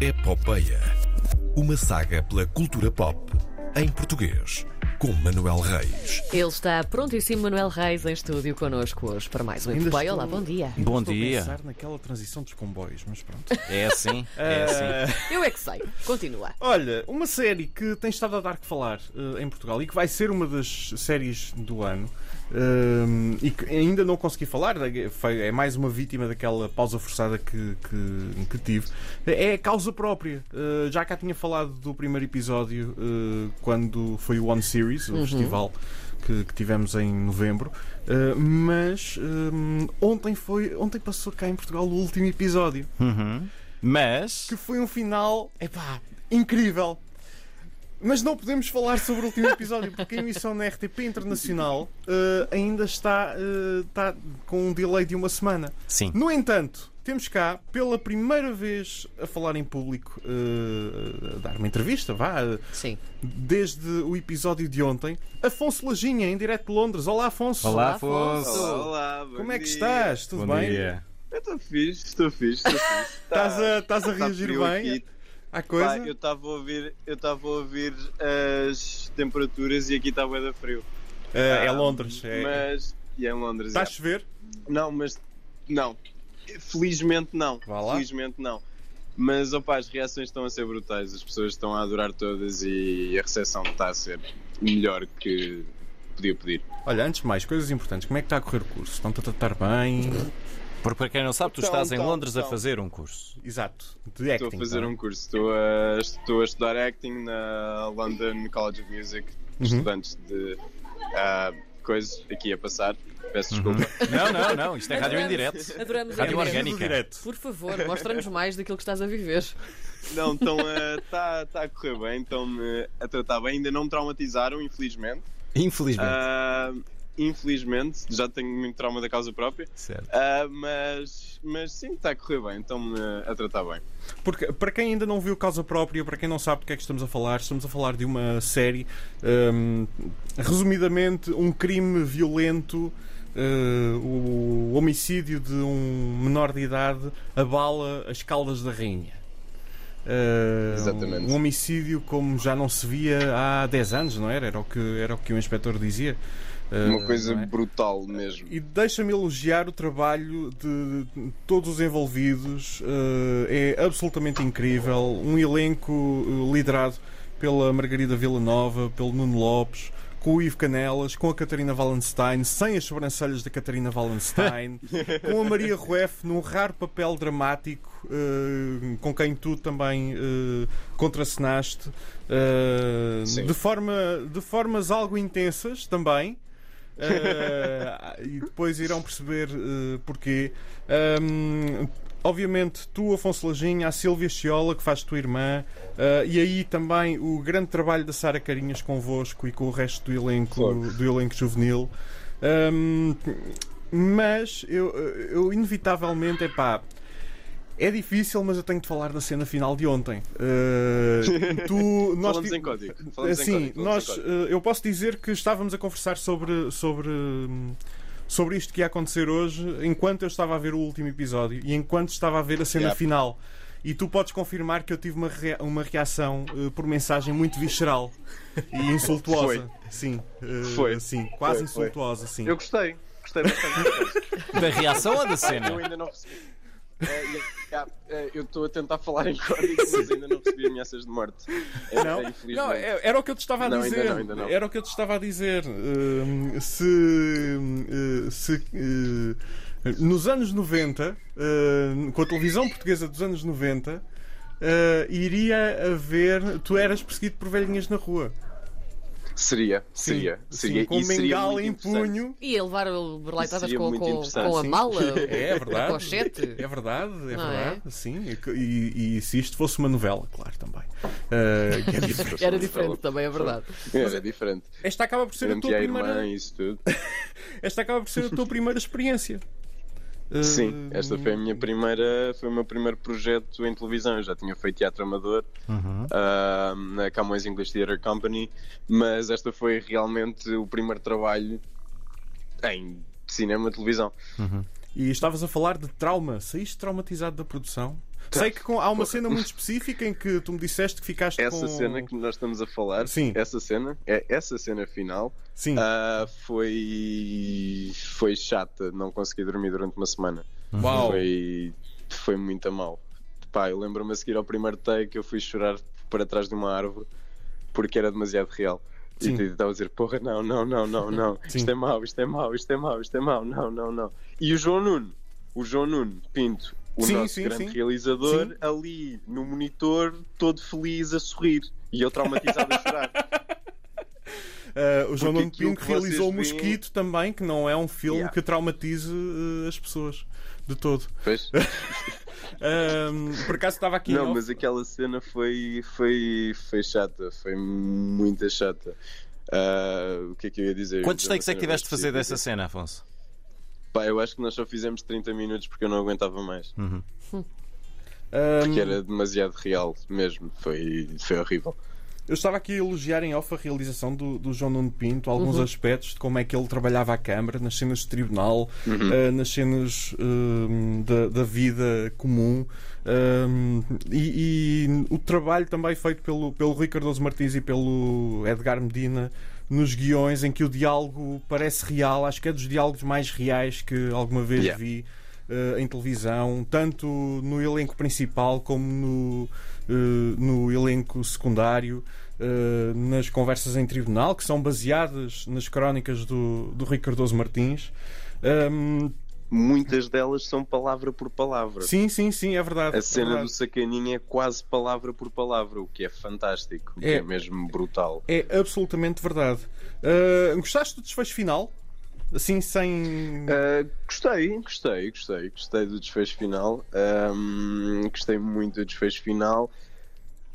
Epopeia. Uma saga pela cultura pop em português, com Manuel Reis. Ele está prontíssimo, Manuel Reis, em estúdio connosco hoje para mais um Ainda Epopeia. estou- Olá, bom dia. Ainda Bom estou dia. a pensar naquela transição dos comboios, mas pronto. É assim, é assim. Eu é que sei. Continua. Olha, uma série que tem estado a dar que falar eh, em Portugal e que vai ser uma das séries do ano eh, e que ainda não consegui falar, é- foi- é mais uma vítima daquela pausa forçada que, que, que tive, é a causa própria. Eh, já cá tinha falado do primeiro episódio eh, quando foi o One Series, o festival que, que tivemos em novembro, eh, mas eh, ontem, foi, ontem passou cá em Portugal o último episódio Uhum. Mas que foi um final, epá, incrível. Mas não podemos falar sobre o último episódio porque a emissão na RTP Internacional eh, ainda está, eh, está com um delay de uma semana. sim, No entanto, temos cá, pela primeira vez a falar em público, eh, a dar uma entrevista, vá, Sim. desde o episódio de ontem, Afonso Lajinha, em direto de Londres. Olá, Afonso. Olá, Afonso. Olá, bom Como é que dia. estás? Tudo Bom bem? dia. Eu estou fixe, estou fixe, estou fixe. Estás a, estás a tá reagir frio bem aqui. Pá, coisa? eu estava a ouvir, eu estava a ouvir as temperaturas e aqui está bué da frio. Eh, é Ah, Londres. É... Mas e é em Londres. Está a é. chover? Não, mas não. Felizmente não. Vá lá. Felizmente não. Mas opá, as reações estão a ser brutais, as pessoas estão a adorar todas e a recepção está a ser melhor que podia pedir. Olha, antes de mais, coisas importantes. Como é que está a correr o curso? Estão-te a tratar bem? Porque para quem não sabe, tu Então, estás em então, Londres a então. fazer um curso. Exato. De acting. Estou a fazer tá? um curso, estou a, estou a estudar acting na London College of Music, Uhum. estudantes de ah, coisas aqui a passar. Peço desculpa. Não, não, não, isto é rádio em direto. Adoramos a Rádio orgânica. Direto. Por favor, mostra-nos mais daquilo que estás a viver. Não, estão a, está tá a correr bem, estão-me a tratar bem, ainda não me traumatizaram, infelizmente. Infelizmente. Ah, infelizmente, já tenho muito trauma da causa própria, Certo. Ah, mas, mas sim, está a correr bem, estão-me a tratar bem. Porque, para quem ainda não viu Causa Própria, para quem não sabe do que é que estamos a falar, estamos a falar de uma série, hum, resumidamente, um crime violento. uh, o homicídio de um menor de idade abala as caldas da rainha. Uh, Exatamente. Um homicídio como já não se via há 10 anos, não era? Era o que, era o, que o inspetor dizia. Uh, Uma coisa não é? brutal mesmo. E deixa-me elogiar o trabalho de todos os envolvidos. eh, é absolutamente incrível. Um elenco eh, liderado pela Margarida Villanova, pelo Nuno Lopes, com o Ivo Canelas, com a Catarina Wallenstein, sem as sobrancelhas da Catarina Wallenstein, com a Maria Rueff num raro papel dramático, eh, com quem tu também eh, contracenaste, eh, Sim. de, forma, de formas algo intensas também. Uh, e depois irão perceber uh, porquê. Um, obviamente, tu, Afonso Lajinha, a Silvia Chiola, que faz tua irmã, uh, e aí também o grande trabalho da Sara Carinhas convosco e com o resto do elenco, Claro. do elenco juvenil. Um, mas eu, eu inevitavelmente, epá, é difícil, mas eu tenho de falar da cena final de ontem. Uh, tu, nós Falamos em código. Falamos em Sim, código, falamos nós, em código. eu posso dizer que estávamos a conversar sobre, sobre, hum, sobre isto que ia acontecer hoje enquanto eu estava a ver o último episódio e enquanto estava a ver a cena Yeah. final. E tu podes confirmar que eu tive uma, rea- uma reação eh, por mensagem muito visceral e insultuosa. Foi. Sim, eh, Foi. sim, quase Foi, foi. insultuosa, sim. Eu gostei, gostei bastante. Da reação ou da Eu cena? ainda não recebi. Eh, e- yeah, eh, eu estou a tentar falar em código, mas ainda não recebi ameaças de morte. É, Não? é. Não, é- era o que eu te estava a Não, ainda dizer. não, ainda não. Era o que eu te estava a dizer. Hum, se hum, se hum, nos anos 90, hum, com a televisão portuguesa dos anos 90, hum, iria haver. Tu eras perseguido por velhinhas na rua. Seria, Sim, seria, sim, seria. com e seria muito em punho. E a levar berleitadas Seria com, com, com a mala, É verdade. a pochete. É verdade, é Não é? verdade. Sim. E, e- e se isto fosse uma novela, claro, também. Uh, que é diferente. Era diferente também, é verdade. Era diferente. Esta acaba por ser a tua irmã primeira. e isso tudo. Esta acaba por ser a tua primeira experiência. Sim, Uh, esta foi a minha primeira, foi o meu primeiro projeto em televisão. Eu já tinha feito teatro amador ah, na Camões English Theatre Company, mas esta foi realmente o primeiro trabalho em cinema e televisão. E estavas a falar de trauma. Saíste traumatizado da produção? Sei que com- há uma cena muito específica em que tu me disseste que ficaste Essa com... cena que nós estamos a falar, Sim. essa cena, é essa cena final, Sim. ah, foi foi chata, não consegui dormir durante uma semana. Uau. Foi foi muito a mal. Pá, eu lembro-me a seguir ao primeiro take eu fui chorar para trás de uma árvore porque era demasiado real. Sim. E estava a dizer, porra, não, não, não, não, não, Sim. isto é mau, isto é mau, isto é mau, isto é mau, não, não, não. E o João Nuno, o João Nuno Pinto, o Sim, nosso sim, grande sim. realizador, Sim. ali no monitor, todo feliz a sorrir. E eu traumatizado a chorar. Ah, o João Nuno Pinto que realizou o veem- Mosquito também, que não é um filme Yeah. que traumatize eh, as pessoas de todo. Pois? Por acaso estava aqui. Não, mas aquela cena foi, foi, foi chata, foi muito chata. Ah, o que é que eu ia dizer? Quantos takes é que tiveste de fazer dessa cena, Afonso? Pá, eu acho que nós só fizemos 30 minutos porque eu não aguentava mais. Ahm, Porque era demasiado real mesmo. Foi, foi horrível. Eu estava aqui a elogiar em off a realização do, do João Nuno Pinto, alguns aspectos de como é que ele trabalhava a câmara, nas cenas de tribunal, eh, nas cenas hum, da, da vida comum. hum, e, e o trabalho também feito pelo, pelo Rui Cardoso Martins e pelo Edgar Medina nos guiões em que o diálogo parece real, acho que é dos diálogos mais reais que alguma vez Yeah. vi eh, em televisão, tanto no elenco principal como no, eh, no elenco secundário, eh, nas conversas em tribunal, que são baseadas nas crónicas do, do Rui Cardoso Martins. Ahm, Muitas delas são palavra por palavra. sim, sim, sim, é verdade. A é cena verdade. do sacaninha é quase palavra por palavra, o que é fantástico, É. é mesmo brutal. É absolutamente verdade. Ah, gostaste do desfecho final? Assim, sem. Uh, gostei, gostei, gostei, gostei do desfecho final. Um, gostei muito do desfecho final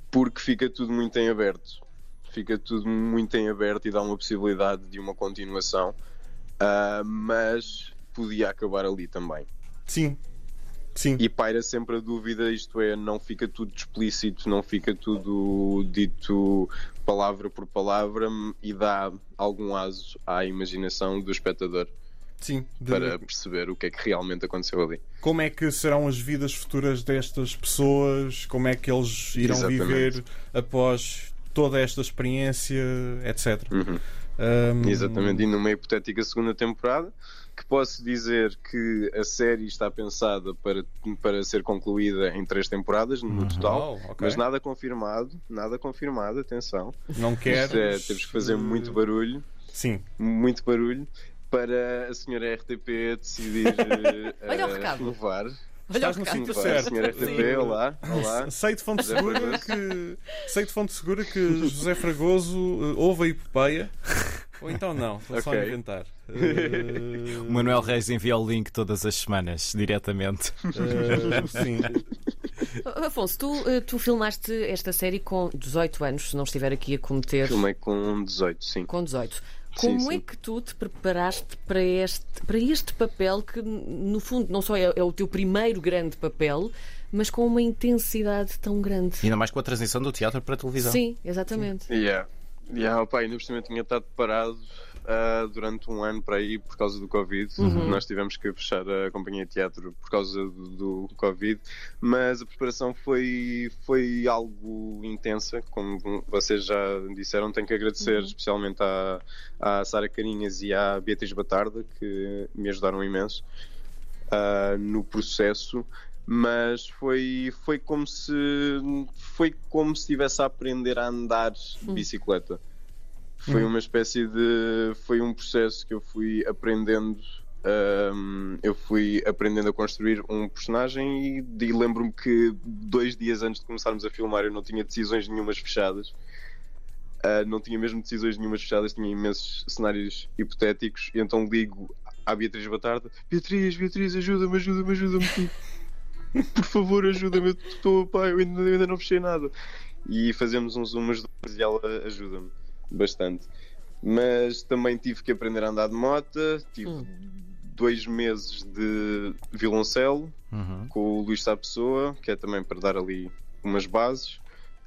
porque fica tudo muito em aberto. Fica tudo muito em aberto e dá uma possibilidade de uma continuação. Uh, mas podia acabar ali também. Sim. Sim. E paira sempre a dúvida, isto é, não fica tudo explícito, não fica tudo dito palavra por palavra e dá algum aso à imaginação do espectador Sim. De- para perceber o que é que realmente aconteceu ali. Como é que serão as vidas futuras destas pessoas? Como é que eles irão Exatamente. viver após toda esta experiência, etc. Uhum. Ahm, Exatamente, e numa hipotética segunda temporada, que posso dizer que a série está pensada para, para ser concluída em três temporadas no total, Oh, ok. mas nada confirmado, nada confirmado, atenção. Não queres. é, temos que fazer muito barulho, Sim. muito barulho, para a senhora RTP decidir eh, Olha o eh, recado. renovar. Olha Estás no sítio certo. Sim. olá, olá. Sei de fonte José segura que sei de fonte segura que José Fragoso eh, ouve a epopeia. Ou então não, estou só a Ok. inventar. Eh, O Manuel Reis envia o link todas as semanas, diretamente. eh, sim. Afonso, tu, tu filmaste esta série com 18 anos, se não estiver aqui a cometer. Filmei com 18, sim. Com 18. Sim, Como é sim. que tu te preparaste para este, para este papel que, no fundo, não só é, é o teu primeiro grande papel, mas com uma intensidade tão grande? Ainda mais com a transição do teatro para a televisão. Sim, exatamente. Yeah. Yeah, opa, ainda por cima tinha estado parado ah, durante um ano para aí por causa do Covid. Nós tivemos que fechar a companhia de teatro por causa do, do Covid, mas a preparação foi, foi algo intensa, como vocês já disseram. Tenho que agradecer especialmente à, à Sara Carinhas e à Beatriz Batarda que me ajudaram imenso ah, no processo. Mas foi foi como se foi como se estivesse a aprender a andar de bicicleta foi uma espécie de foi um processo que eu fui aprendendo hum, eu fui aprendendo a construir um personagem e, e lembro-me que dois dias antes de começarmos a filmar eu não tinha decisões nenhumas fechadas Uh, não tinha mesmo decisões nenhumas fechadas, tinha imensos cenários hipotéticos, e então ligo à Beatriz Batarda: Beatriz, Beatriz, ajuda-me, ajuda-me, ajuda-me. Por favor, ajuda-me, eu estou, pá, eu ainda, eu ainda não fechei nada. E fazemos uns umas duas e ela ajuda-me bastante. Mas também tive que aprender a andar de moto, tive Hum. dois meses de violoncelo Uhum. com o Luís Sá Pessoa, que é também para dar ali umas bases.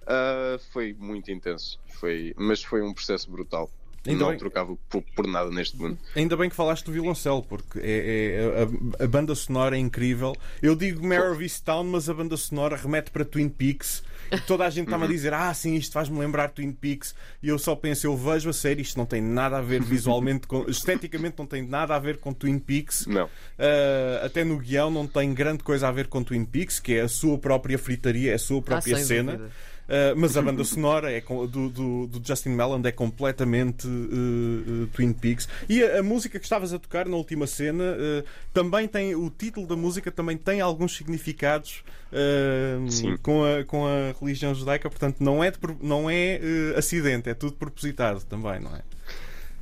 Ah, foi muito intenso, foi, mas foi um processo brutal. Ainda não bem. trocava por, por nada neste mundo. Ainda bem que falaste do violoncelo, porque é, é- a, a banda sonora é incrível. Eu digo Mare of Easttown, mas a banda sonora remete para Twin Peaks. E toda a gente está-me Uhum. a dizer: Ah, sim, isto faz-me lembrar Twin Peaks. E eu só penso: Eu vejo a série, isto não tem nada a ver visualmente, com, esteticamente, não tem nada a ver com Twin Peaks. Não. Uh, até no guião não tem grande coisa a ver com Twin Peaks, que é a sua própria fritaria, é a sua própria sem cena. dúvida. Uh, mas a banda sonora é com- do, do- do Justin Melland é completamente uh, uh, Twin Peaks. E a, a música que estavas a tocar na última cena uh, também tem. O título da música também tem alguns significados uh, com, a, com a religião judaica, portanto não é, de não é uh, acidente, é tudo propositado também, não é?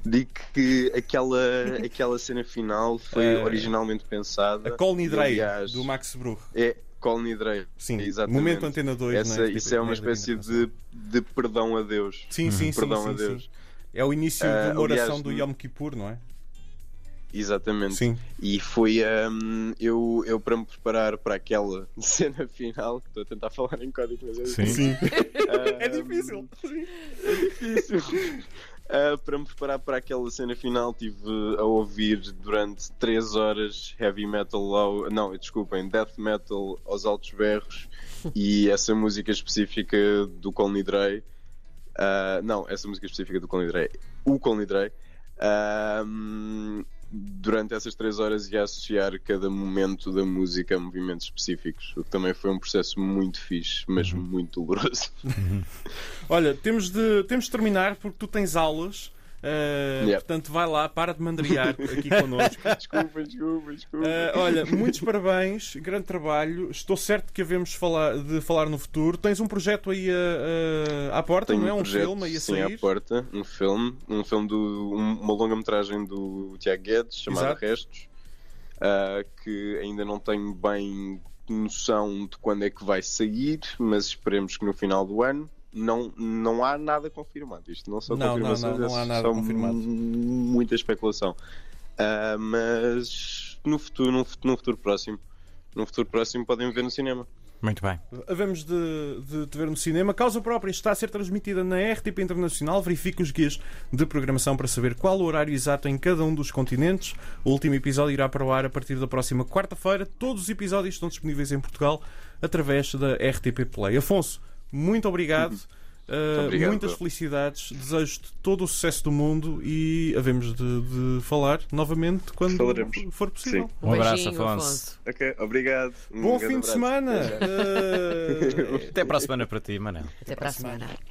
Digo que aquela, aquela cena final foi Eh, originalmente pensada. A Call Nidrei, aliás, do Max Bruch. É Nidrei. Sim, exatamente. momento Antena 2. Essa, não isso é uma espécie de, de perdão a Deus. Sim, sim, sim. Perdão sim, a sim. Deus. É o início Ah, de uma oração aliás, do no- Yom Kippur, não é? Exatamente. Sim. E foi hum, eu, eu para me preparar para aquela cena final, que estou a tentar falar em código, mas é Sim. Sim. Ah, É difícil. difícil. Ah, para me preparar para aquela cena final, tive a ouvir durante 3 horas heavy metal ao. Não, desculpem, death metal aos altos berros e essa música específica do Colney Dre. ah, não, essa música específica do Dre. O ah, hum, durante essas 3 horas ia associar cada momento da música a movimentos específicos, o que também foi um processo muito fixe, mas muito doloroso. Olha, temos de, temos de terminar porque tu tens aulas. Uh, Yeah. Portanto, vai lá, para de mandriar aqui connosco. desculpa, desculpa, desculpa. Uh, olha, muitos parabéns, grande trabalho. Estou certo que havemos falar, de falar no futuro. Tens um projeto aí uh, à porta, Tenho não é? Um projeto, filme aí a sim, sair. à porta, um filme, um filme do um- uma longa-metragem do Tiago Guedes chamado Exato. Restos, ah, que ainda não tenho bem noção de quando é que vai sair, mas esperemos que no final do ano. Não, não há nada confirmado. Isto não são Não, não, confirmações, não, não há é nada só confirmado. Muita especulação. Ah, mas no futuro, no futuro, no futuro próximo, no futuro próximo podem ver no cinema. Muito bem. Havemos de, de te ver no cinema. Causa própria está a ser transmitida na RTP Internacional. Verifique os guias de programação para saber qual o horário exato em cada um dos continentes. O último episódio irá para o ar a partir da próxima quarta-feira. Todos os episódios estão disponíveis em Portugal através da RTP Play. Afonso, muito obrigado. Uh, obrigado, muitas felicidades. Desejo-te todo o sucesso do mundo e havemos de, de falar novamente quando Falaremos. for possível. Um abraço, Afonso. Ok, obrigado. Um Bom fim de abraço. semana. Até. Uh, Até para a semana para ti, Manel. Até para a semana.